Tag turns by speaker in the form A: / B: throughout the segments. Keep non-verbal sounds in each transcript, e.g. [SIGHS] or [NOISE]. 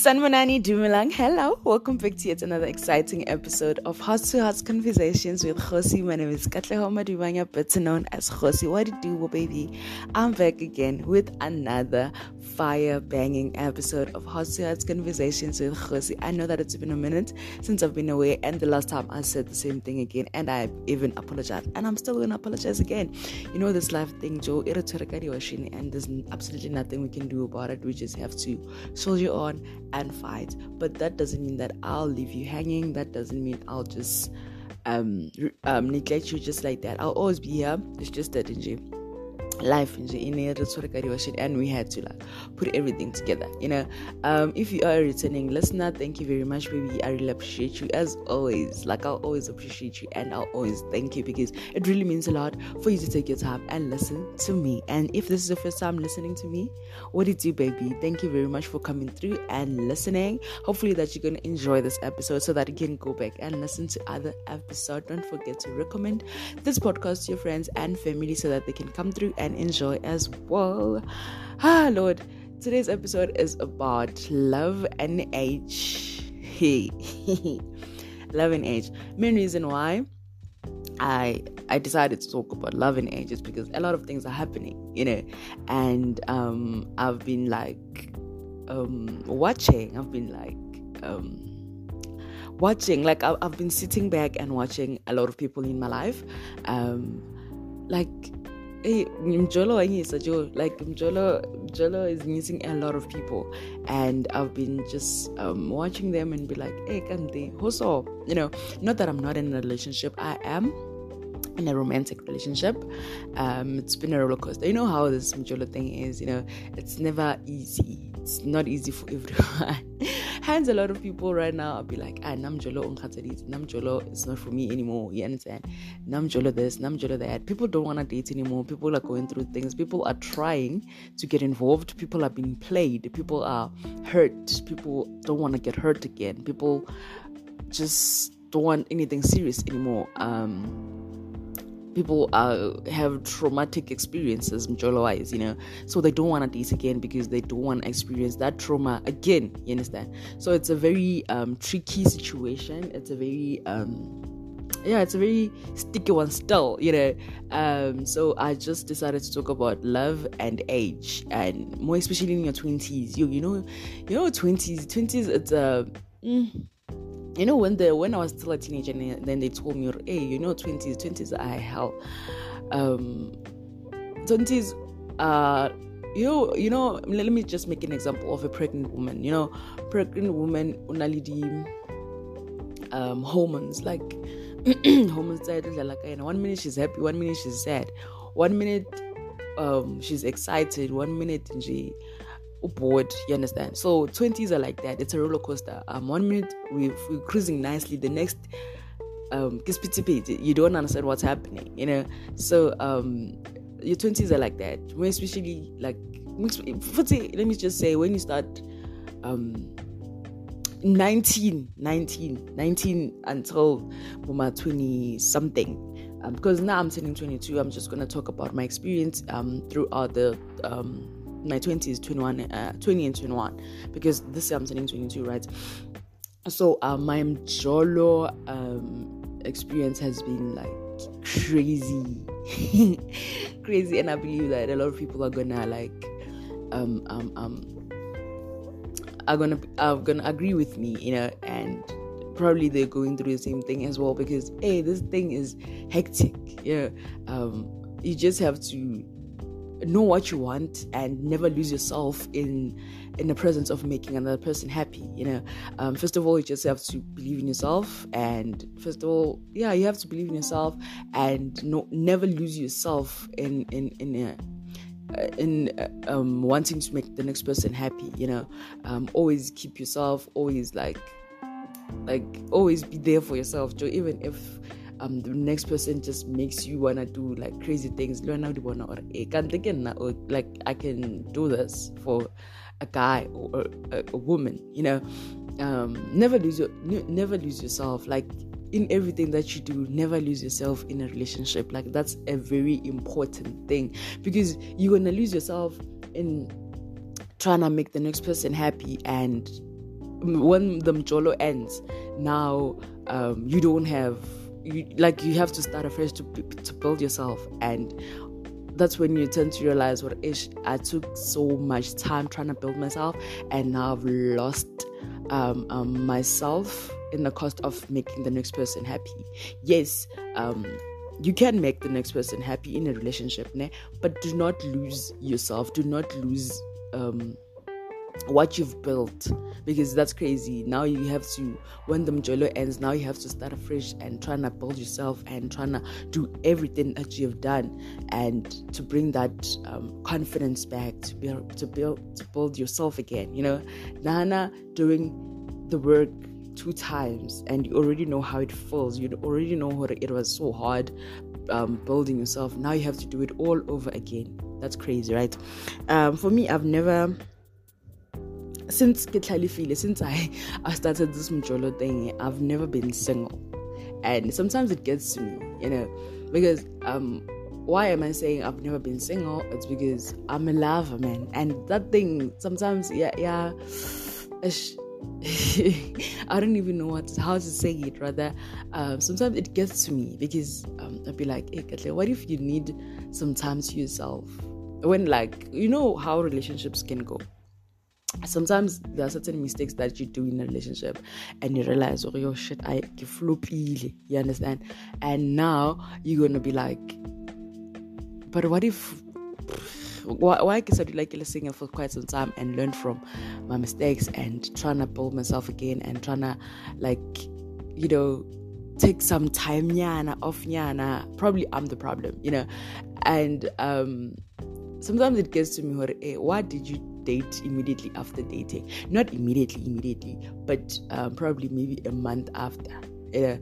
A: Sanmanani Dumilang, hello. Welcome back to yet another exciting episode of Heart to Heart Conversations with Khosi. My name is Katlehoma Dubanya, better known as Khosi. What do you do, baby? I'm back again with another fire banging episode of to Conversations with Khosi. I know that it's been a minute since I've been away, and the last time I said the same thing again, and I even apologized, and I'm still gonna apologize again. You know, this life thing, Joe, and there's absolutely nothing we can do about it. We just have to soldier on and fight. But that doesn't mean that I'll leave you hanging. That doesn't mean I'll just um, um neglect you just like that. I'll always be here. It's just that in life in a the and we had to like put everything together you know. Um, if you are a returning listener thank you very much baby. I really appreciate you as always. Like i'll always appreciate you and i'll always thank you because it really means a lot for you to take your time and listen to me. And if this is the first time listening to me what did you baby? Thank you very much for coming through and listening. Hopefully that you're gonna enjoy this episode so that you can go back and listen to other episodes. Don't forget to recommend this podcast to your friends and family so that they can come through and and enjoy as well. Ah, Lord, today's episode is about love and age. Hey, [LAUGHS] love and age. Main reason why I I decided to talk about love and age is because a lot of things are happening, you know, and um, I've been like um, watching. I've been like um, watching. Like I've, been sitting back and watching a lot of people in my life, um, like hey, Mjolo like Mjolo, Mjolo is missing a lot of people, and I've been just um, watching them and be like, hey, can Kante, hoso, you know, not that I'm not in a relationship, I am in a romantic relationship. Um, it's been a roller coaster. You know how this Mjolo thing is, you know, it's never easy. It's not easy for everyone. [LAUGHS] Hence, a lot of people right now I'll be like, ah, unkatarit, Namjolo it's not for me anymore. You understand? Namjolo this, Namjolo that. People don't want to date anymore. People are going through things. People are trying to get involved. People are being played. People are hurt. People don't want to get hurt again. People just don't want anything serious anymore. Um, people uh, have traumatic experiences wise you know. So they don't want to date again because they don't want to experience that trauma again you understand? So it's a very um, tricky situation. It's a very um, yeah it's a very sticky one still you know. Um, so i just decided to talk about love and age and more especially in your 20s you you know you know 20s 20s it's a uh, mm, you know when the when I was still a teenager and then they told me, hey, you know, twenties, twenties are hell. Um, twenties are you know, you know, let me just make an example of a pregnant woman. You know, pregnant woman unalidi um hormones like [CLEARS THROAT] hormones like one minute she's happy, one minute she's sad, one minute um she's excited, one minute she bored you understand? So 20s are like that. It's a roller coaster. Um one minute we we're cruising nicely. The next um you don't understand what's happening you know? So um your 20s are like that. When especially like let me just say when you start um 19 19 19 until my 20 something um, because now i'm turning 22 i'm just going to talk about my experience um, throughout the um, my 20s 21 uh, 20 and 21 because this year i'm turning 22 right? So uh, my jolo um, experience has been like crazy. [LAUGHS] Crazy and i believe that a lot of people are gonna like um um um are gonna are gonna agree with me you know and probably they're going through the same thing as well because hey this thing is hectic yeah um you just have to know what you want and never lose yourself in in the presence of making another person happy you know? Um, first of all you just have to believe in yourself and first of all yeah you have to believe in yourself and no, never lose yourself in in in a, uh, in uh, um, wanting to make the next person happy you know? Um, always keep yourself always like like always be there for yourself. Joe, even if um, the next person just makes you wanna do like crazy things. Learn how to wanna or like I can do this for a guy or a, a woman. You know, um, never lose your never lose yourself. Like in everything that you do, never lose yourself in a relationship. Like that's a very important thing because you're gonna lose yourself in trying to make the next person happy and when the mjolo ends, now um, you don't have you like you have to start afresh to to build yourself and that's when you tend to realize what ish I took so much time trying to build myself and now I've lost um, um, myself in the cost of making the next person happy. Yes, um, you can make the next person happy in a relationship, né? but do not lose yourself. Do not lose um, what you've built because that's crazy. Now you have to, when the Mjolo ends, now you have to start afresh and trying to build yourself and trying to do everything that you have done and to bring that um, confidence back to build to build to build yourself again. You know, Nana doing the work two times and you already know how it feels. You already know what it was so hard um, building yourself. Now you have to do it all over again. That's crazy, right? Um, for me, I've never since ke since I, I started this Mjolo thing, I've never been single. And sometimes it gets to me, you know, because um why am I saying I've never been single? It's because I'm a lover, man. And that thing sometimes yeah yeah [LAUGHS] I don't even know what how to say it rather. Um, sometimes it gets to me because um, I'd be like, hey, what if you need some time to yourself? When like you know how relationships can go sometimes there are certain mistakes that you do in a relationship and you realize oh yo shit i floppy you understand? And now you're gonna be like but what if why, why I started like listening for quite some time and learn from my mistakes and trying to build myself again and trying to like you know take some time nyana off nyana? Probably I'm the problem you know? And um sometimes it gets to me hey, why did you date immediately after dating. Not immediately immediately but um, probably maybe a month after uh,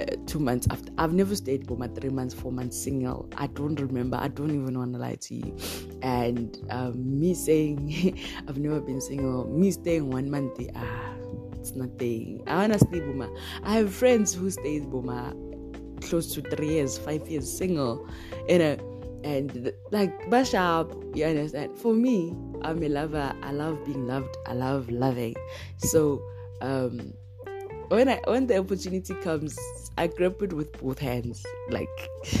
A: uh, two months after. I've never stayed for my three months four months single. I don't remember. I don't even want to lie to you. And um, me saying [LAUGHS] i've never been single. Me staying one month ah it's nothing I want to honestly boomer i have friends who stayed boomer close to three years five years single. You know and like bashab you understand? For me i'm a lover. I love being loved. I love loving. So um when i when the opportunity comes i grab it with both hands. Like [LAUGHS]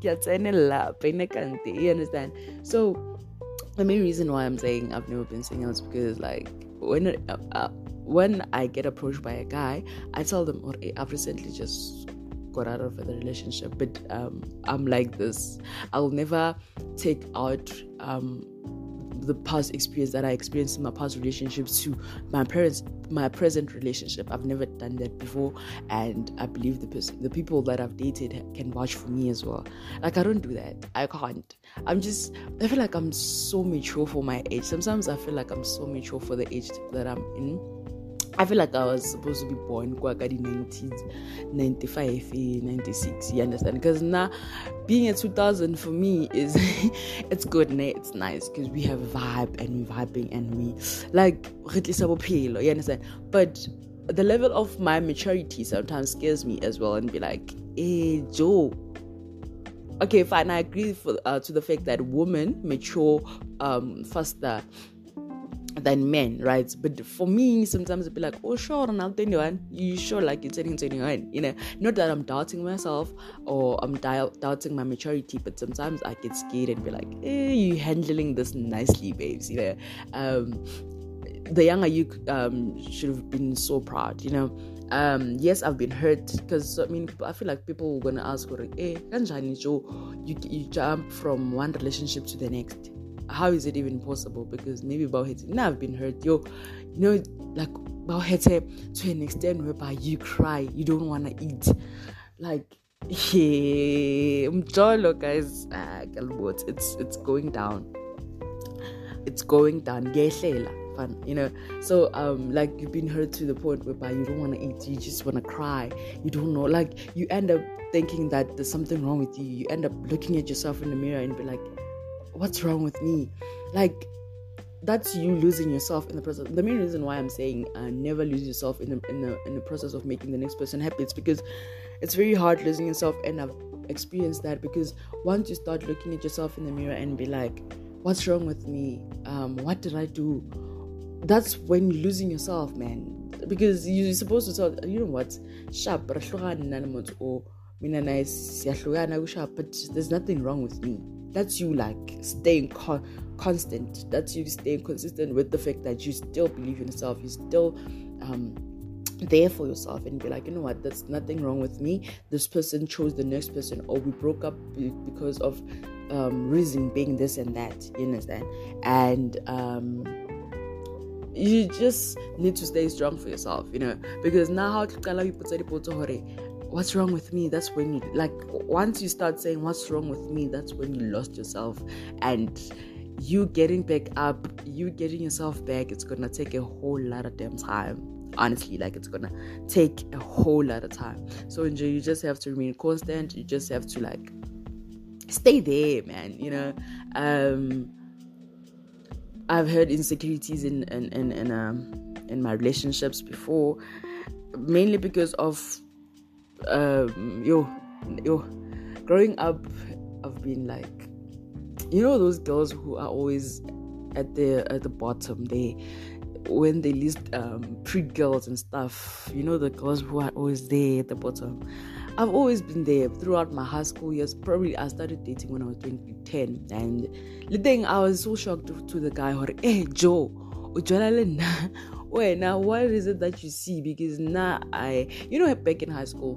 A: you understand? So the main reason why i'm saying i've never been single is because like when uh, uh, when i get approached by a guy i tell them or i've recently just got out of the relationship but um, i'm like this. I'll never take out um, the past experience that i experienced in my past relationships to my parents my present relationship. I've never done that before and i believe the person the people that i've dated can vouch for me as well. Like i don't do that. I can't. I'm just i feel like i'm so mature for my age. Sometimes i feel like i'm so mature for the age that i'm in I feel like I was supposed to be born in the 90s, 95, 96, you understand? Because now being a 2000 for me is [LAUGHS] it's good and it's nice because we have vibe and we vibing and we like you understand? But the level of my maturity sometimes scares me as well and be like, hey Joe. Okay, fine. I agree for, uh, to the fact that women mature um, faster than men, right? But for me, sometimes I'd be like, oh, sure, I'm 21. You sure like you're turning 21? You know, not that I'm doubting myself or I'm di- doubting my maturity, but sometimes I get scared and be like, eh, you handling this nicely, babes. You know, um, the younger you um, should have been so proud, you know. Um, yes, I've been hurt because I mean, I feel like people are gonna ask, "Hey, you you jump from one relationship to the next." How is it even possible? Because maybe Bauhete, now I've been hurt. Yo, you know, like Bauhete to an extent whereby you cry, you don't want to eat. Like, [LAUGHS] yeah, Mjolo, guys, ah, it's it's going down. It's going down. Fun, you know. So um, like you've been hurt to the point whereby you don't want to eat, you just want to cry. You don't know, like you end up thinking that there's something wrong with you. You end up looking at yourself in the mirror and be like, what's wrong with me? Like, that's you losing yourself in the process. The main reason why I'm saying uh, never lose yourself in the in the in the process of making the next person happy. It's because it's very hard losing yourself, and I've experienced that. Because once you start looking at yourself in the mirror and be like, "What's wrong with me? Um, what did I do? that's when you're losing yourself, man. Because you're supposed to tell, you know what, sharp, or but there's nothing wrong with me. That's you like staying co- constant. That's you staying consistent with the fact that you still believe in yourself. You still um, there for yourself and be like, you know what, there's nothing wrong with me. This person chose the next person, or we broke up because of um, reason being this and that. You understand? And um, you just need to stay strong for yourself, you know, because now how can you put to what's wrong with me? That's when you like once you start saying what's wrong with me? That's when you lost yourself. And you getting back up you getting yourself back it's gonna take a whole lot of damn time. Honestly like it's gonna take a whole lot of time. So you just have to remain constant. You just have to like stay there man you know? Um i've heard insecurities in in in, in um in my relationships before mainly because of um yo yo growing up i've been like you know those girls who are always at the at the bottom they when they list um, pretty girls and stuff, you know, the girls who are always there at the bottom. I've always been there throughout my high school years. Probably I started dating when I was 2010. And the thing, I was so shocked to, to the guy, hey, Joe, wait, now what is it that you see? Because now I, you know, back in high school,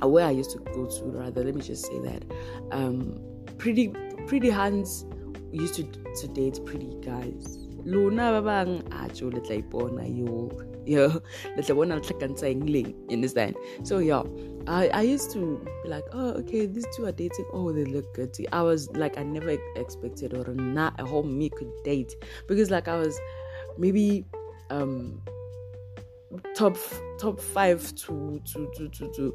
A: where I used to go to, rather, let me just say that, um, pretty, pretty hands used to, to date pretty guys lona ba bang a tso le tla ipona yo yo [LAUGHS] le tla bona le tlhakantsha eng leng you understand so yeah I, I used to be like, oh, okay, these two are dating. Oh, they look good. I was like, I never expected or not a whole me could date because like I was maybe um top top five to to to to to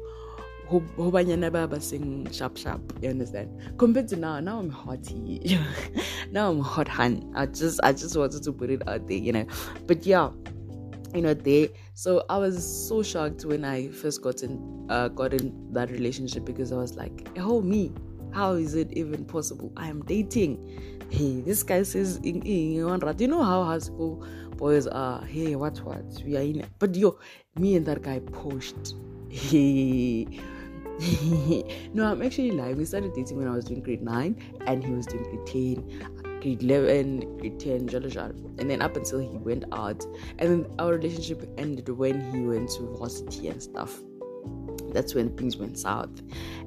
A: ho banyana ba ba sing sharp sharp you understand? Compared to now now i'm hotty [LAUGHS] now i'm hot hun. I just i just wanted to put it out there you know? But yeah you know they so i was so shocked when i first got in uh got in that relationship because i was like oh me how is it even possible i am dating hey this guy says in, you know how high school boys are hey what what we are in but yo me and that guy pushed he [LAUGHS] no, I'm actually lying. We started dating when I was doing grade 9 and he was doing grade 10, grade 11, grade 10, jala jala. And then up until he went out. And then our relationship ended when he went to varsity and stuff. That's when things went south.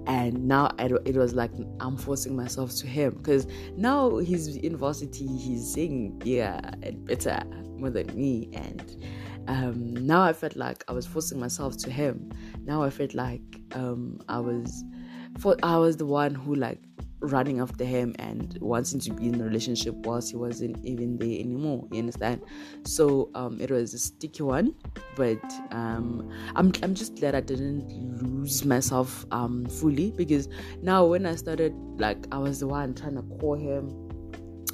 A: And now it was like I'm forcing myself to him because now he's in varsity, he's saying yeah and better more than me. And um, now I felt like I was forcing myself to him. Now I felt like um, I was, for I was the one who like running after him and wanting to be in a relationship whilst he wasn't even there anymore. You understand? So um, it was a sticky one, but um, I'm I'm just glad I didn't lose myself um, fully because now when I started like I was the one trying to call him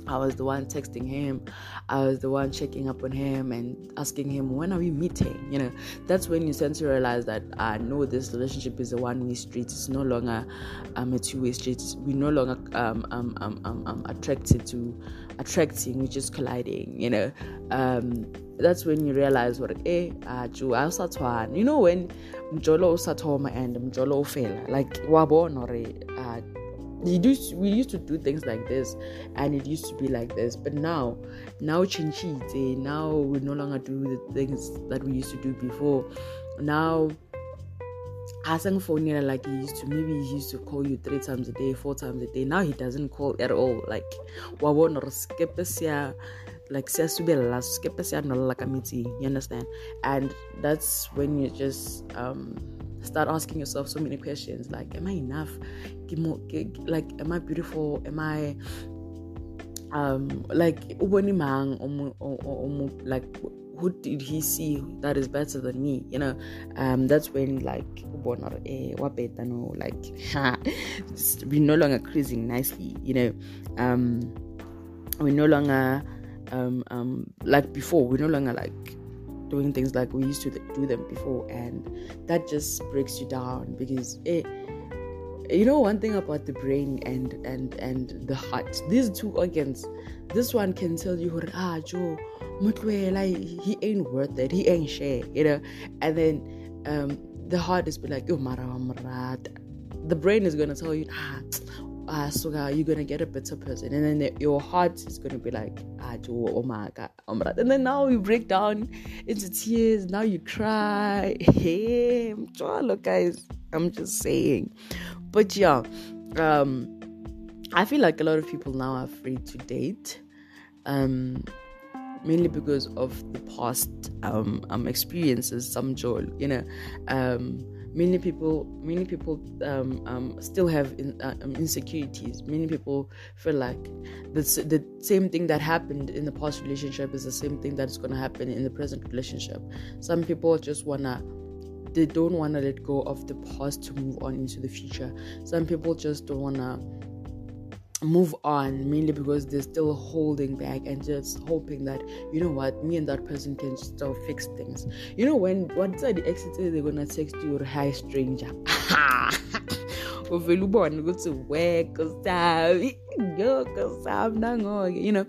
A: I was the one texting him. I was the one checking up on him and asking him, when are we meeting? You know, that's when you start to realize that I know this relationship is a one way street. It's no longer um, a two way street. We're no longer um, um, um, um, um, attracted to attracting, we're just colliding, you know. Um, that's when you realize what eh uh, sat on. you know when mjolo usatoma and mjolo fail like wabon or uh, used we used to do things like this and it used to be like this but now now change now we no longer do the things that we used to do before. Now Hassan phone like he used to maybe he used to call you three times a day four times a day. Now he doesn't call at all like wabona skepe siya like siyasubela skepe siya nalala ka meeting you understand? And that's when you just um start asking yourself so many questions like am i enough? Like am i beautiful? Am i um like like who did he see that is better than me? You know um that's when like eh, like [LAUGHS] we're no longer cruising nicely you know um we no longer um um like before we're no longer like doing things like we used to do them before and that just breaks you down because it you know one thing about the brain and and and the heart these two organs this one can tell you ah joe like he ain't worth it he ain't share you know? And then um, the heart is be like oh mara the brain is gonna tell you ah ah, so you're gonna get a better person, and then the, your heart is gonna be like, ah, oh my god, and then now you break down into tears. Now you cry. [LAUGHS] Hey, look, guys, I'm just saying, but yeah, um, I feel like a lot of people now are afraid to date, um, mainly because of the past um, um experiences. Some joy, you know, um many people many people um, um, still have in, uh, um, insecurities. Many people feel like the, the same thing that happened in the past relationship is the same thing that's going to happen in the present relationship. Some people just want to they don't want to let go of the past to move on into the future. Some people just don't want to move on mainly because they're still holding back and just hoping that you know what me and that person can still fix things. You know when once the exit they're gonna text you hi stranger. [LAUGHS] You know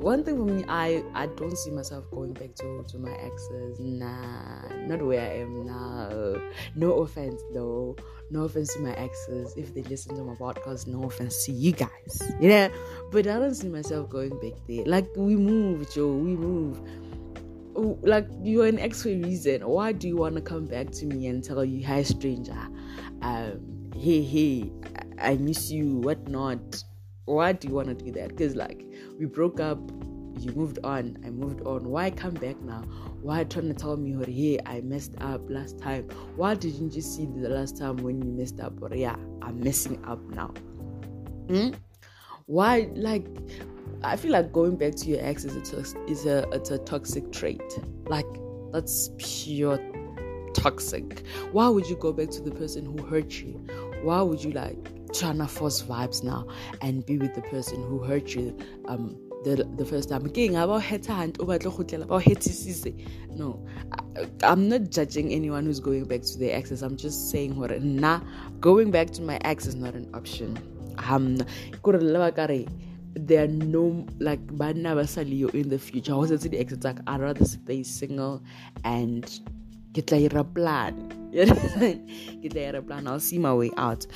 A: one thing for me i i don't see myself going back to to my exes nah not where i am now no offense though no offense to my exes if they listen to my podcast. No offense to you guys. Yeah, but I don't see myself going back there. Like we move, Joe. We move. Oh, like you're an ex for a reason. Why do you want to come back to me and tell you, "Hi, stranger. Um, hey, hey, I miss you. What not? Why do you want to do that? Because like we broke up you moved on, I moved on. Why come back now? Why trying to tell me, or hey, I messed up last time? Why didn't you see the last time when you messed up? Or yeah, I'm messing up now. Hmm? Why like I feel like going back to your ex is a is a it's a toxic trait. Like that's pure toxic. Why would you go back to the person who hurt you? Why would you like trying to force vibes now and be with the person who hurt you um the, the first time. No i'm not judging anyone who's going back to their exes. I'm just saying hore nna going back to my ex is not an option. Um there are no like banna ba sa in the future. Go setse the exes like i'd rather stay single and get like a plan. Get like a plan i'll see my way out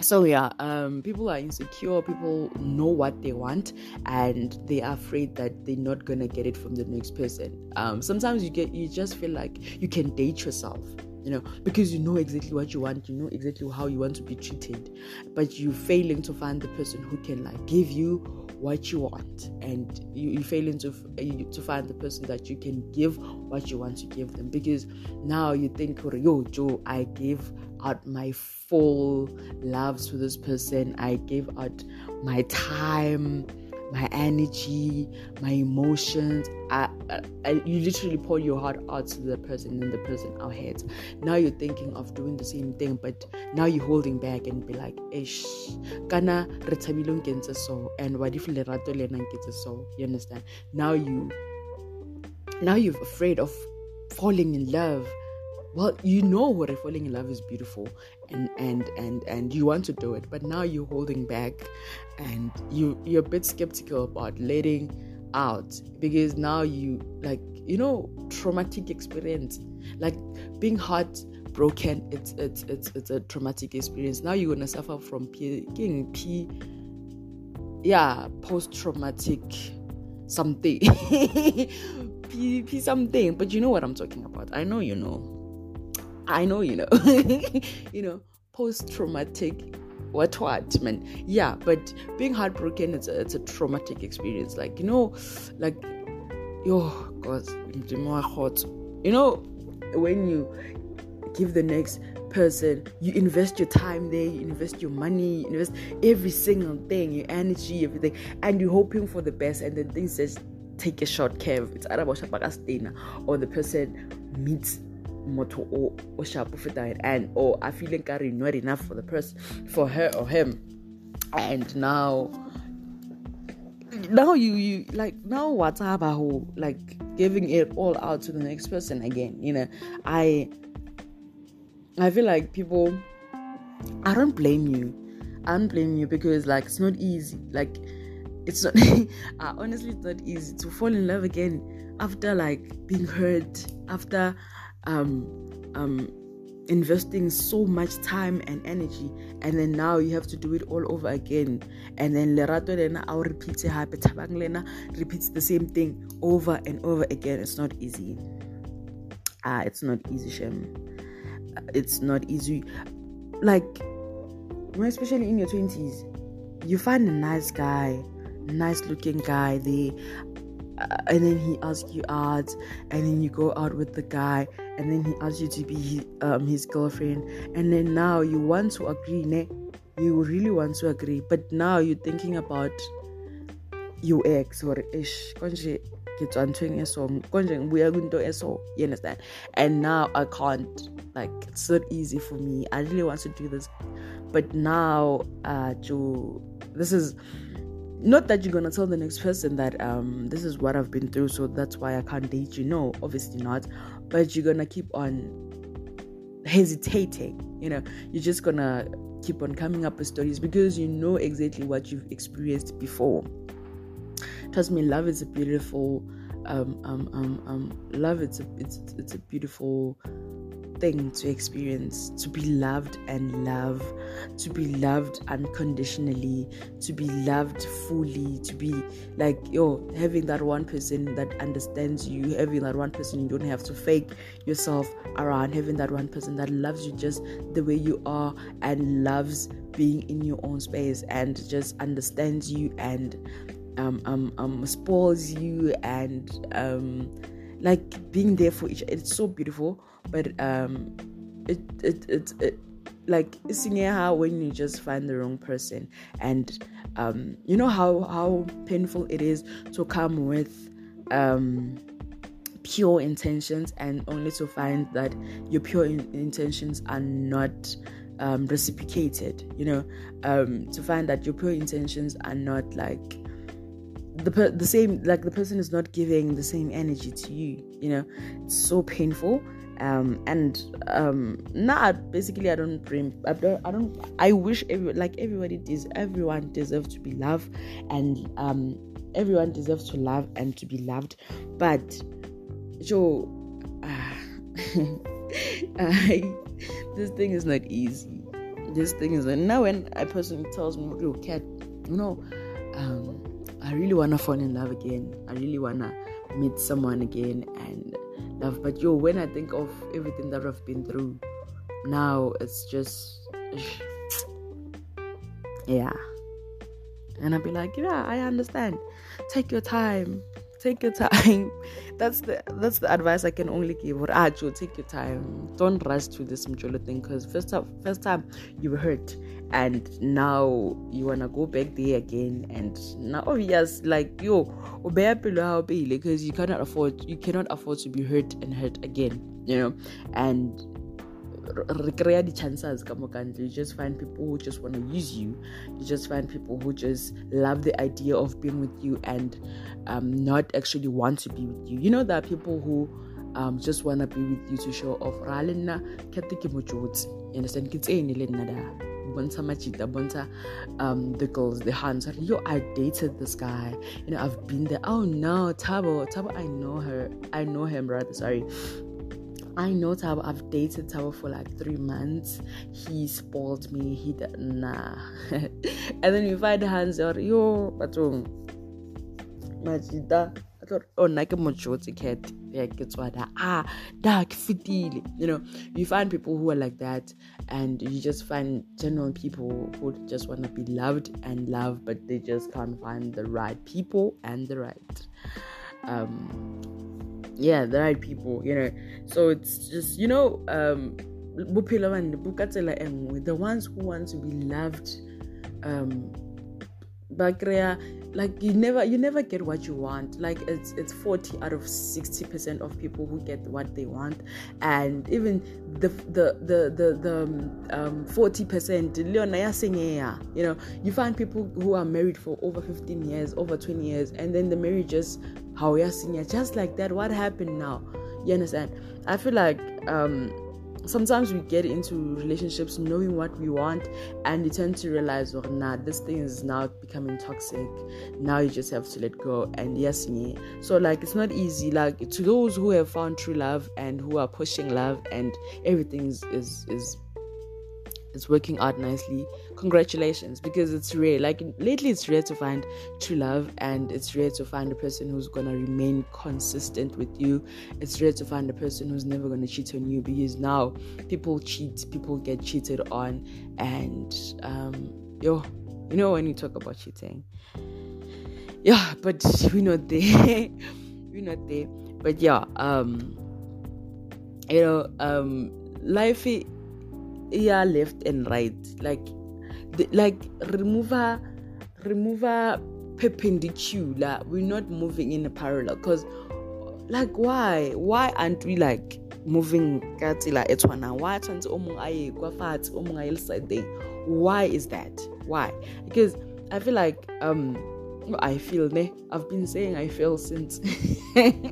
A: so yeah um, people are insecure. People know what they want and they are afraid that they're not gonna get it from the next person. Um, sometimes you get you just feel like you can date yourself you know because you know exactly what you want you know exactly how you want to be treated but you're failing to find the person who can like give you what you want and you, you're failing to to find the person that you can give what you want to give them because now you think yo joe i gave out my full love to this person. I gave out my time, my energy, my emotions. I, I, I, you literally pour your heart out to the person and the person out heads. Now you're thinking of doing the same thing, but now you're holding back and be like, ish, kana retabilong so, and what if lerato lena nketse so? You understand? Now you, now you're afraid of falling in love well you know what falling in love is beautiful and and and and you want to do it but now you're holding back and you you're a bit skeptical about letting out because now you like you know traumatic experience like being heartbroken it's it's it's it's a traumatic experience. Now you're gonna suffer from p getting p yeah post-traumatic something. [LAUGHS] P p something. But you know what i'm talking about. I know you know. I know you know, [LAUGHS] you know, post traumatic what what man yeah but being heartbroken it's a, it's a traumatic experience. Like you know like oh god you know when you give the next person you invest your time there you invest your money you invest every single thing your energy everything and you're hoping for the best and then things just take a short curve. It's either about or the person meets motho o o sharp feta and or I feel like I'm not enough for the person for her or him and now now you you like now what's about like giving it all out to the next person again you know i i feel like people I don't blame you. I don't blame you because like it's not easy. Like it's not [LAUGHS] honestly it's not easy to fall in love again after like being hurt, after um um investing so much time and energy and then now you have to do it all over again. And then lerato lena i'll repeat it happy lena repeats the same thing over and over again. It's not easy. Ah it's not easy shem. It's not easy. Like especially in your 20s you find a nice guy nice looking guy there uh, and then he asks you out and then you go out with the guy and then he asks you to be his, um, his girlfriend. And then now you want to agree ne? you really want to agree but now you're thinking about your ex or ish konje ngitswa nthweni eso konje ngibuya kwinto eso you understand? And now i can't like it's not easy for me. I really want to do this. But now uh to this is not that you're gonna tell the next person that um this is what I've been through, so that's why I can't date you. No, obviously not. But you're gonna keep on hesitating. You know, you're just gonna keep on coming up with stories because you know exactly what you've experienced before. Trust me, love is a beautiful um um um um love it's a it's it's a beautiful thing to experience to be loved and love to be loved unconditionally to be loved fully to be like yo having that one person that understands you having that one person you don't have to fake yourself around having that one person that loves you just the way you are and loves being in your own space and just understands you and um, um, um spoils you and um like being there for each it's so beautiful but um it it it, it like seeing how when you just find the wrong person. And um you know how how painful it is to come with um pure intentions and only to find that your pure in- intentions are not um, reciprocated you know? Um, to find that your pure intentions are not like the per- the same like the person is not giving the same energy to you you know? It's so painful. Um and um not basically i don't dream i don't i don't i wish every like everybody does everyone deserves to be loved and um everyone deserves to love and to be loved. But joe uh, [LAUGHS] I, this thing is not easy. This thing is not now when a person tells me you cat you know um I really wanna fall in love again. I really wanna meet someone again and love. But yo, when I think of everything that I've been through, now it's just [SIGHS] yeah. And I'll be like, yeah, I understand. Take your time take your time. [LAUGHS] That's the that's the advice i can only give. Or Joe, take your time. Don't rush to this mjolo thing because first time first time you were hurt and now you wanna go back there again and now oh, obvious like yo because you cannot afford you cannot afford to be hurt and hurt again you know? And re the chances come you just find people who just want to use you. You just find people who just love the idea of being with you and um, not actually want to be with you. You know there are people who um, just want to be with you to show off. Ra le nna kete you understand? Le nna da bontsha machita bontsha um the girls the hands yo i dated this guy. You know i've been there. Oh no tabo tabo i know her. I know him rather. Sorry I know Tabo, I've dated Tabo for like three months. He spoiled me. He did, nah. [LAUGHS] and then you find hands or yo, but um, Majida. I thought, oh, like a majority cat. Like it's what ah, dark fitili. You know, you find people who are like that, and you just find general people who just want to be loved and love, but they just can't find the right people and the right um yeah the right people you know. So it's just you know um the ones who want to be loved um like you never you never get what you want. Like it's it's 40 out of 60 percent of people who get what they want. And even the the the the, the um 40 percent you know. You find people who are married for over 15 years over 20 years and then the marriage just how we are senior just like that what happened now? You understand? I feel like um sometimes we get into relationships knowing what we want and you tend to realize oh nah this thing is now becoming toxic. Now you just have to let go and yes yeah. so like it's not easy. Like to those who have found true love and who are pushing love and everything is is, is it's working out nicely. Congratulations because it's rare. Like lately it's rare to find true love and it's rare to find a person who's gonna remain consistent with you. It's rare to find a person who's never gonna cheat on you because now people cheat people get cheated on and um yo you know when you talk about cheating? Yeah but we're not there. [LAUGHS] We're not there. But yeah um you know um life yeah left and right. Like the, like remover remover perpendicular. We're not moving in a parallel because like why? Why aren't we like moving ka tsela e tshwanang? Why tshwanetse why is that? Why? Because i feel like um i feel ne? I've been saying i feel since. [LAUGHS]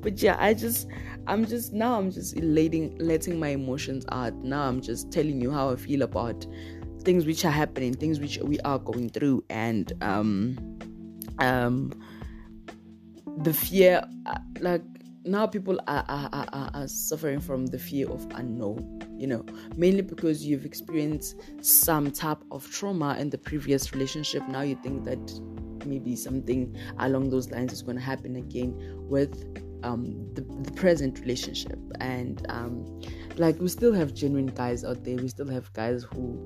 A: But yeah i just I'm just now I'm just letting letting my emotions out. Now I'm just telling you how I feel about things which are happening, things which we are going through, and um um the fear uh, like now people are, are, are, are suffering from the fear of unknown you know mainly because you've experienced some type of trauma in the previous relationship now you think that maybe something along those lines is going to happen again with um, the, the, present relationship. And um, like we still have genuine guys out there. We still have guys who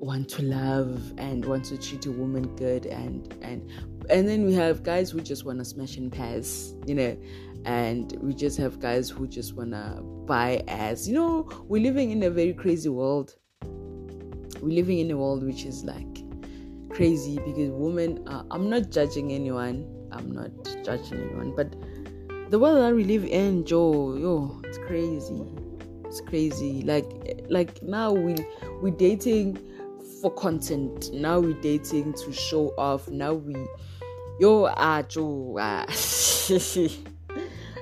A: want to love and want to treat a woman good. And and and then we have guys who just want to smash and pass you know. And we just have guys who just want to buy ass. You know we're living in a very crazy world. We're living in a world which is like crazy because women i'm not judging anyone. I'm not judging anyone. But the world that we live in, Joe, yo, it's crazy. It's crazy. Like, like now we we dating for content. Now we dating to show off. Now we, yo, ah, Joe, ah. [LAUGHS]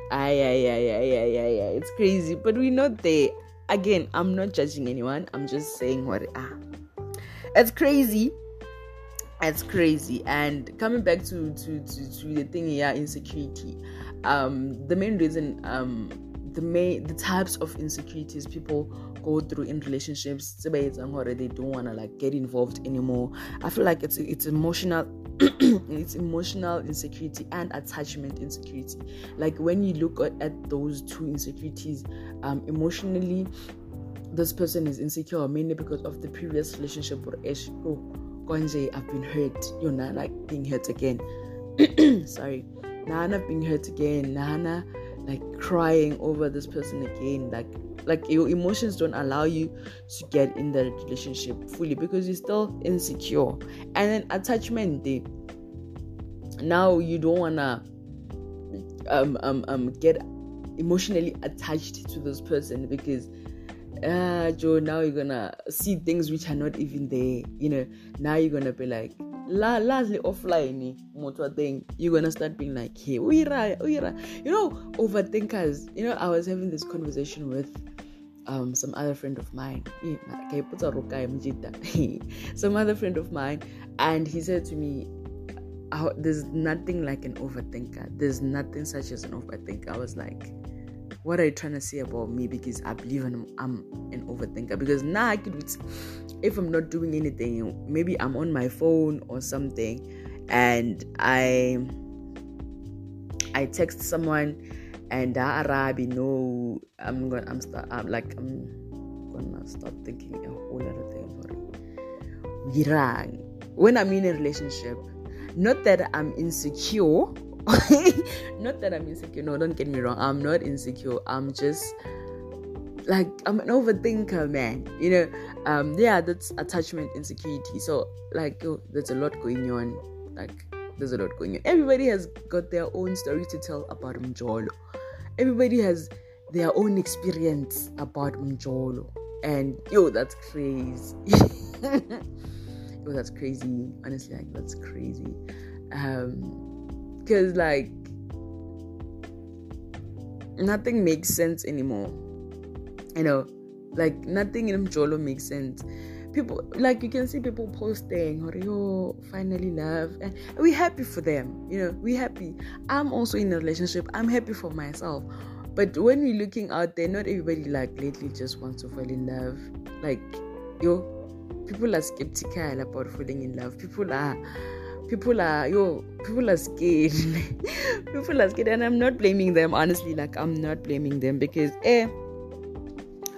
A: Ay, ay, ay, ay, ay, ay, ay. It's crazy, but we're not there. Again, I'm not judging anyone. I'm just saying what ah. It's crazy. It's crazy. And coming back to to to, to the thing here, insecurity um, the main reason um, the main the types of insecurities people go through in relationships they don't want to like get involved anymore i feel like it's it's emotional [CLEARS THROAT] it's emotional insecurity and attachment insecurity like when you look at, at those two insecurities um, emotionally this person is insecure mainly because of the previous relationship or oh, I've been hurt, you're not like being hurt again. [CLEARS THROAT] Sorry. Nana being hurt again, Nana like crying over this person again, like like your emotions don't allow you to get in the relationship fully because you're still insecure. And then attachment day. Now you don't wanna um um um get emotionally attached to this person because ah Joe, now you're gonna see things which are not even there. You know, now you're gonna be like, la largely offline motor thing you're gonna start being like hey uira uira you know overthinkers you know i was having this conversation with um some other friend of mine. [LAUGHS] Some other friend of mine and he said to me oh, there's nothing like an overthinker. There's nothing such as an overthinker. I was like what are you trying to say about me? Because I believe I'm, I'm an overthinker. Because now I could if I'm not doing anything maybe I'm on my phone or something and I I text someone and ah, Arabi no I'm gonna I'm start I'm like I'm gonna stop thinking a whole lot of things when I'm in a relationship not that I'm insecure [LAUGHS] not that I'm insecure. No, don't get me wrong. I'm not insecure. I'm just like I'm an overthinker, man. You know, um, yeah, that's attachment insecurity. So like, oh, there's a lot going on. Like, there's a lot going on. Everybody has got their own story to tell about Mjolo. Everybody has their own experience about Mjolo. And yo, that's crazy. [LAUGHS] yo, that's crazy. Honestly, like that's crazy. Um because like nothing makes sense anymore you know, like nothing in Mjolo makes sense. People like you can see people posting or yo finally love and we happy for them, you know, we happy. I'm also in a relationship, I'm happy for myself. But when we're looking out there, not everybody like lately just wants to fall in love. Like yo, people are skeptical about falling in love. People are people are yo people are scared. [LAUGHS] People are scared and i'm not blaming them honestly like i'm not blaming them because eh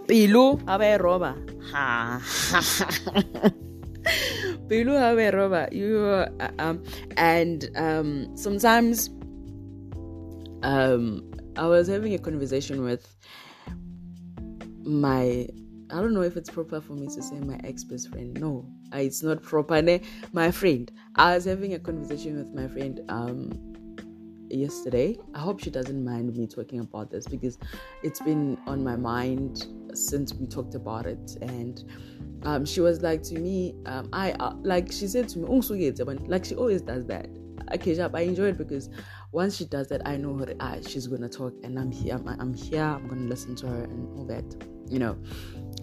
A: pilu have roba. Ha [LAUGHS] pilu have roba. You uh, um and um sometimes um i was having a conversation with my I don't know if it's proper for me to say my ex best friend. No, it's not proper. My friend. I was having a conversation with my friend um yesterday. I hope she doesn't mind me talking about this because it's been on my mind since we talked about it. And um, she was like to me, um, I uh, like she said to me, like she always does that. Okay, I enjoy it because once she does that, I know her. Ah, she's gonna talk, and I'm here. I'm, I'm here. I'm gonna listen to her and all that, you know.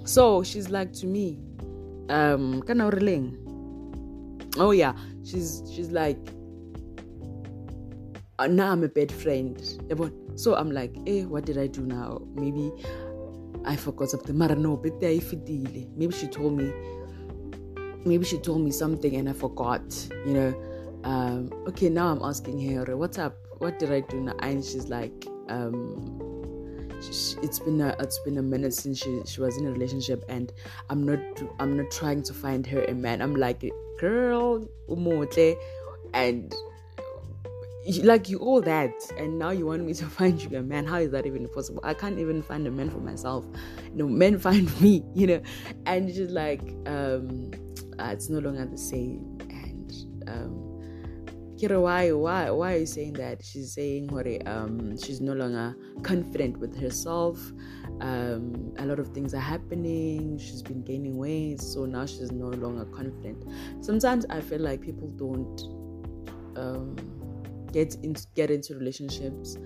A: So she's like to me, um, can I kana Oh yeah, she's she's like, uh, now I'm a bad friend. So I'm like, eh, what did I do now? Maybe I forgot something. Mara no, but Maybe she told me. Maybe she told me something and I forgot. You know. Um, okay, now I'm asking her, what's up? What did I do now? And she's like, um, it's been a it's been a minute since she she was in a relationship and I'm not I'm not trying to find her a man. I'm like girl umote and like you all that. And now you want me to [LAUGHS] find you a man? How is that even possible? I can't even find a man for myself. Know men [LAUGHS] find me you know? And just like um uh, it's no longer the same. And um Kira, why, why, why are you saying that? She's saying what um, she's no longer confident with herself. Um, a lot of things are happening. She's been gaining weight, so now she's no longer confident. Sometimes I feel like people don't um, get into get into relationships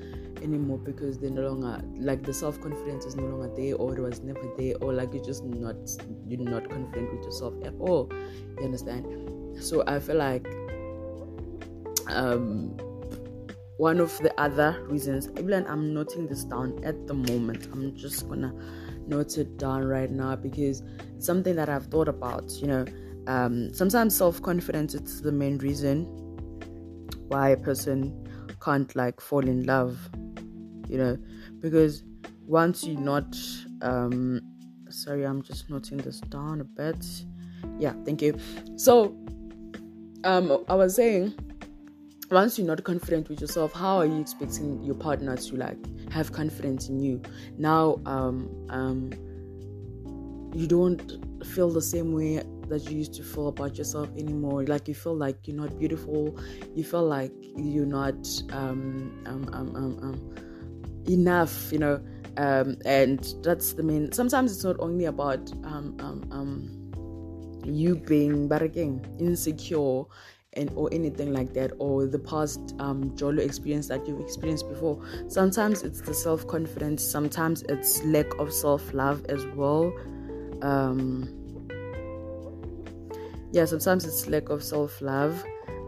A: anymore because they're no longer like the self confidence is no longer there, or it was never there, or like you're just not you're not confident with yourself at all. You understand? So I feel like um, one of the other reasons, even I'm noting this down at the moment. I'm just gonna note it down right now because it's something that I've thought about. You know, um, sometimes self confidence is the main reason why a person can't like fall in love. You know, because once you're not, um, sorry, I'm just noting this down a bit. Yeah, thank you. So, um, I was saying once you're not confident with yourself how are you expecting your partner to like have confidence in you? Now um um you don't feel the same way that you used to feel about yourself anymore. Like you feel like you're not beautiful. You feel like you're not um um um um, um enough you know? Um and that's the main sometimes it's not only about um um um you being but again insecure and or anything like that or the past um jolo experience that you've experienced before. Sometimes it's the self-confidence sometimes it's lack of self-love as well. Um yeah sometimes it's lack of self-love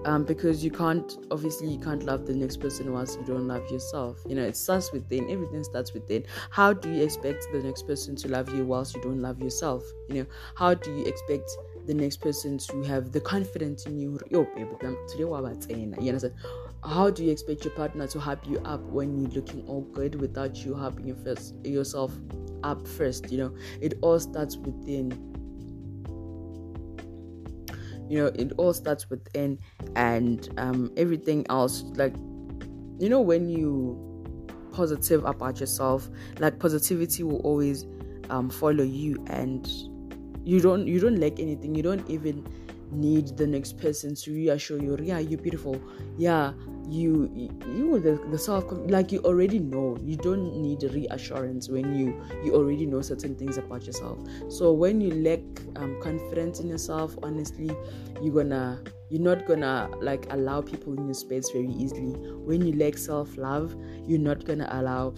A: um, because you can't obviously you can't love the next person once you don't love yourself. You know it starts within everything starts within. How do you expect the next person to love you whilst you don't love yourself? You know how do you expect the next person to have the confidence in you. Yo, today what about saying You understand? How do you expect your partner to hype you up when you're looking all good without you your first, yourself up first? You know, it all starts within. You know, it all starts within, and um, everything else, like, you know, when you positive about yourself, like positivity will always um, follow you and you don't you don't lack anything. You don't even need the next person to reassure you. Yeah you're beautiful. Yeah you you the, the self like you already know. You don't need reassurance when you you already know certain things about yourself. So when you lack um, confidence in yourself honestly you're gonna you're not gonna like allow people in your space very easily. When you lack self-love you're not gonna allow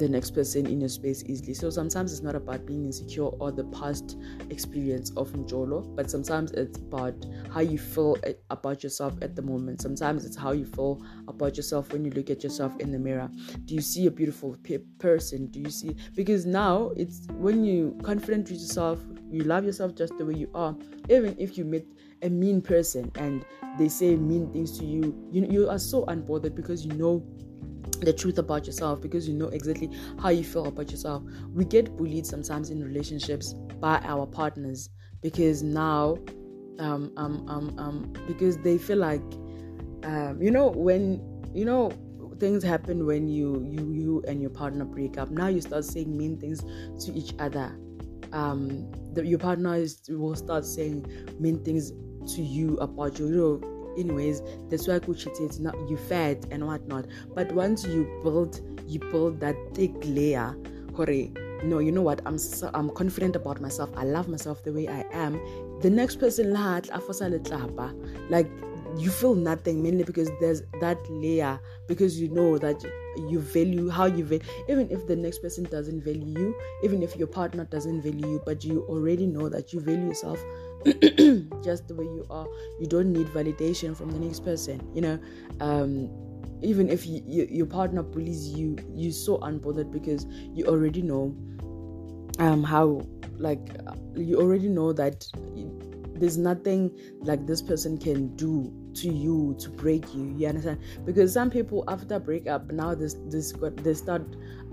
A: the next person in your space easily. So sometimes it's not about being insecure or the past experience of Mjolo, but sometimes it's about how you feel eh, about yourself at the moment. Sometimes it's how you feel about yourself when you look at yourself in the mirror. Do you see a beautiful pe- person? Do you see because now it's when you confident with yourself, you love yourself just the way you are, even if you meet a mean person and they say mean things to you, you you are so unbothered because you know the truth about yourself because you know exactly how you feel about yourself. We get bullied sometimes in relationships by our partners because now, um, um, um, um because they feel like, um, you know, when you know things happen when you you you and your partner break up. Now you start saying mean things to each other. Um, the, your partner is, will start saying mean things to you about you. You know, anyways that's why kuchite it's not you fat and whatnot. But once you build you build that thick layer hore no you know what? I'm so, i'm confident about myself. I love myself the way i am. The next person like you feel nothing mainly because there's that layer. Because you know that you value how you value even if the next person doesn't value you even if your partner doesn't value you but you already know that you value yourself [CLEARS THROAT] just the way you are. You don't need validation from the next person you know? Um, even if you, you, your partner bullies you you're so unbothered because you already know um how like you already know that there's nothing like this person can do to you to break you you understand? Because some people after breakup now this this they start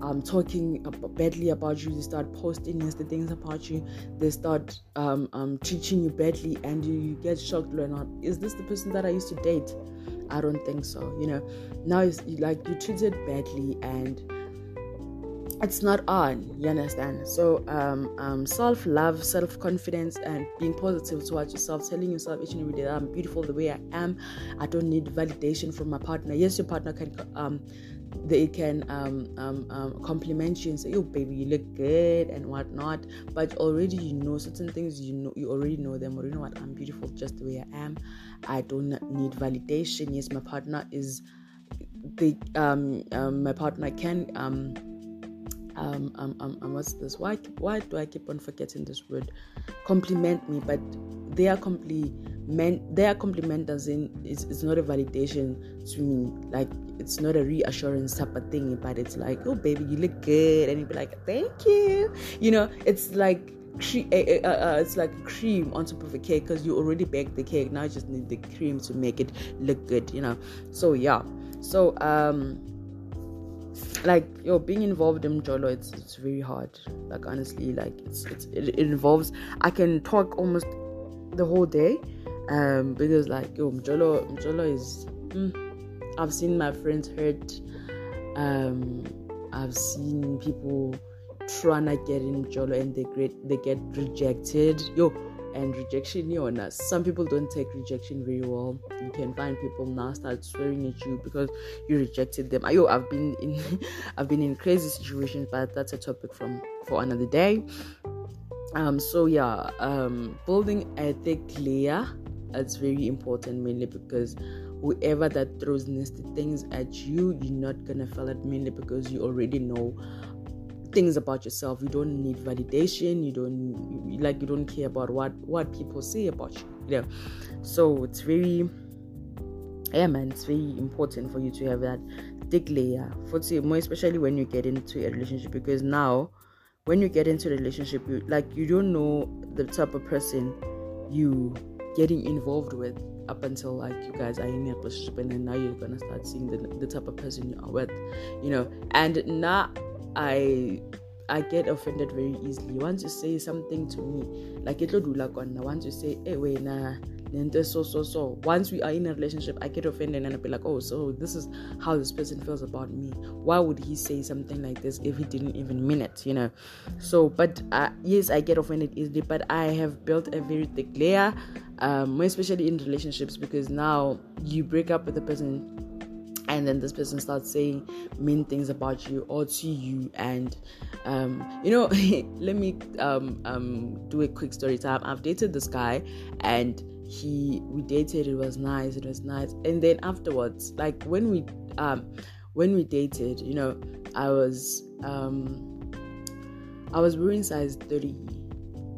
A: um talking badly about you they start posting nasty things about you they start um, um treating you badly and you, you get shocked or not is this the person that i used to date? I don't think so you know? Now it's like you treated badly and it's not on you understand so um, um, self-love self-confidence and being positive towards yourself telling yourself each and every day that i'm beautiful the way i am i don't need validation from my partner yes your partner can um, they can um, um, um, compliment you and say, "Oh, baby, you look good" and whatnot. But already you know certain things. You know, you already know them. Or you know what? I'm beautiful just the way I am. I don't need validation. Yes, my partner is. The um, um my partner can um um, um, um, um, what's this? Why, why do I keep on forgetting this word? Compliment me, but their compliment, their compliment doesn't, it's, it's not a validation to me. Like, it's not a reassurance type of thing, but it's like, oh, baby, you look good. And you'd be like, thank you. You know, it's like, Cre- uh, uh, it's like cream on top of a cake because you already baked the cake now you just need the cream to make it look good you know so yeah so um like yo being involved in jolo it's it's very hard. Like honestly like it's, it's it, it involves i can talk almost the whole day um because like yo jolo jolo is mm, i've seen my friends hurt um i've seen people trying to get in jolo and they get they get rejected. Yo and rejection yona some people don't take rejection very well. You can find people now start swearing at you because you rejected them. I yo i've been in [LAUGHS] i've been in crazy situations but that's a topic from for another day. Um so yeah um building a thick layer that's very important mainly because whoever that throws nasty things at you you're not gonna feel it mainly because you already know things about yourself. You don't need validation. You don't you, like you don't care about what what people say about you you know? So it's very yeah man it's very important for you to have that thick layer for more especially when you get into a relationship because now when you get into a relationship you like you don't know the type of person you getting involved with up until like you guys are in a relationship and then now you're gonna start seeing the, the type of person you are with you know? And now I I get offended very easily. Once you say something to me, like it once you say, hey wait nah then so so so once we are in a relationship i get offended and i'll be like oh so this is how this person feels about me. Why would he say something like this if he didn't even mean it? You know? So but uh, yes i get offended easily but i have built a very thick layer um, especially in relationships because now you break up with a person and then this person starts saying mean things about you or to you and um, you know [LAUGHS] let me um, um, do a quick story time i've dated this guy and he we dated it was nice it was nice and then afterwards like when we um when we dated, you know, I was um I was wearing size 30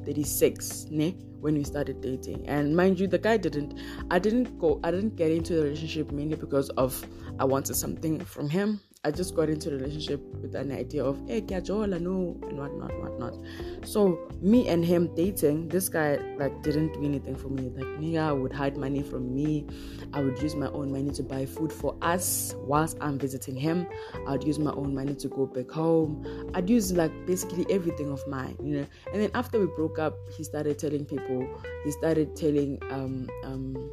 A: 36, ne? when we started dating. And mind you, the guy didn't I didn't go I didn't get into the relationship mainly because of I wanted something from him. I just got into a relationship with an idea of hey Kajola, no and whatnot, whatnot. So me and him dating, this guy like didn't do anything for me. Like nigga would hide money from me. I would use my own money to buy food for us whilst I'm visiting him. I'd use my own money to go back home. I'd use like basically everything of mine, you know. And then after we broke up, he started telling people, he started telling um um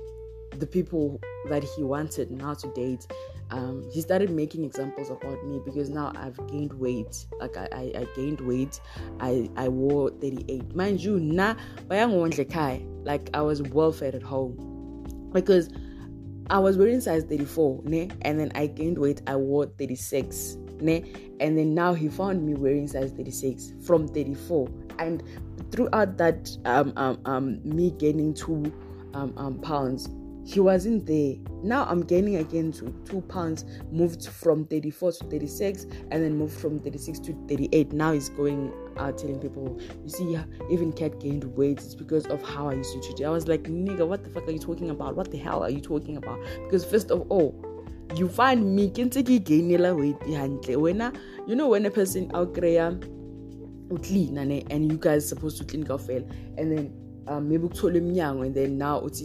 A: the people that he wanted now to date um, he started making examples about me because now I've gained weight. Like I, I, I gained weight. I, I wore 38. Mind you, na like I was well fed at home. Because I was wearing size 34, ne? and then I gained weight, I wore 36. Ne? And then now he found me wearing size 36 from 34. And throughout that um, um, um me gaining two um, um, pounds, he wasn't there. Now I'm gaining again to two pounds, moved from 34 to 36, and then moved from 36 to 38. Now he's going out telling people, you see, even Cat gained weight. It's because of how I used to treat you. I was like, nigga, what the fuck are you talking about? What the hell are you talking about? Because first of all, you find me kinteki gainela weight behind when you know when a person out there clean and you guys supposed to clean fail and then um, maybe and then now it's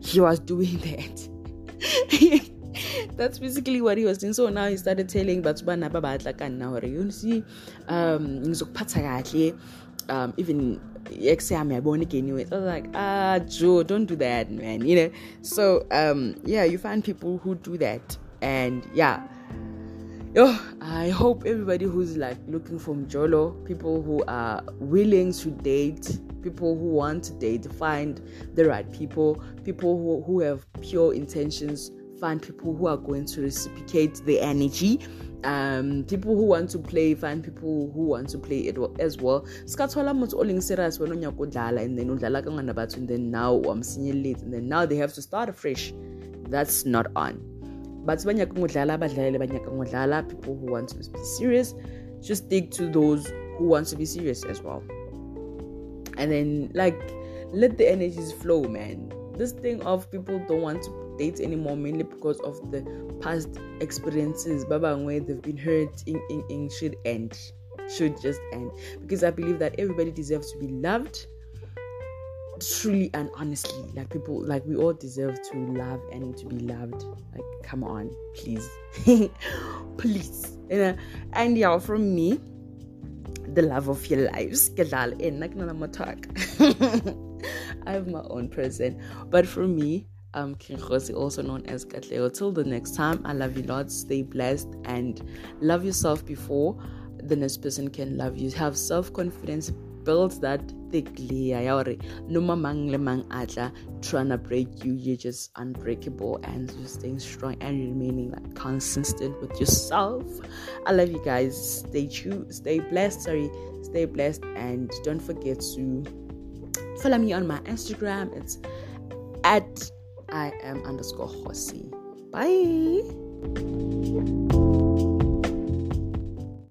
A: he was doing that. [LAUGHS] That's basically what he was doing. So now he started telling Batubana Babatlaka now, you see, um, um, even ex yami yabona anyway. I was like, ah, Joe, don't do that, man. You know. So um, yeah, you find people who do that, and yeah. Oh, I hope everybody who's like looking for Mjolo, people who are willing to date, people who want to date find the right people, people who, who have pure intentions find people who are going to reciprocate the energy. Um, people who want to play find people who want to play it as well. Skathola motho oling serious when unya kodlala and then and then now I'm late and then now they have to start afresh. That's not on. But when you're people who want to be serious, just stick to those who want to be serious as well. And then like let the energies flow man. This thing of people don't want to date anymore mainly because of the past experiences. Baba where they've been hurt in, in, in should end. Should just end. Because i believe that everybody deserves to be loved truly and honestly like people like we all deserve to love and to be loved like come on please [LAUGHS] please you know? and yeah from me the love of your lives. [LAUGHS] I have my own person. But for me, um King also known as Katleo. Till the next time, I love you lots. Stay blessed and love yourself before the next person can love you. Have self-confidence, build that thickly. No mang le mang atla trying to break you. You're just unbreakable and just staying strong and remaining like consistent with yourself. I love you guys. Stay true, stay blessed. Sorry, stay blessed, and don't forget to follow me on my Instagram. It's at I am underscore Hosi. Bye.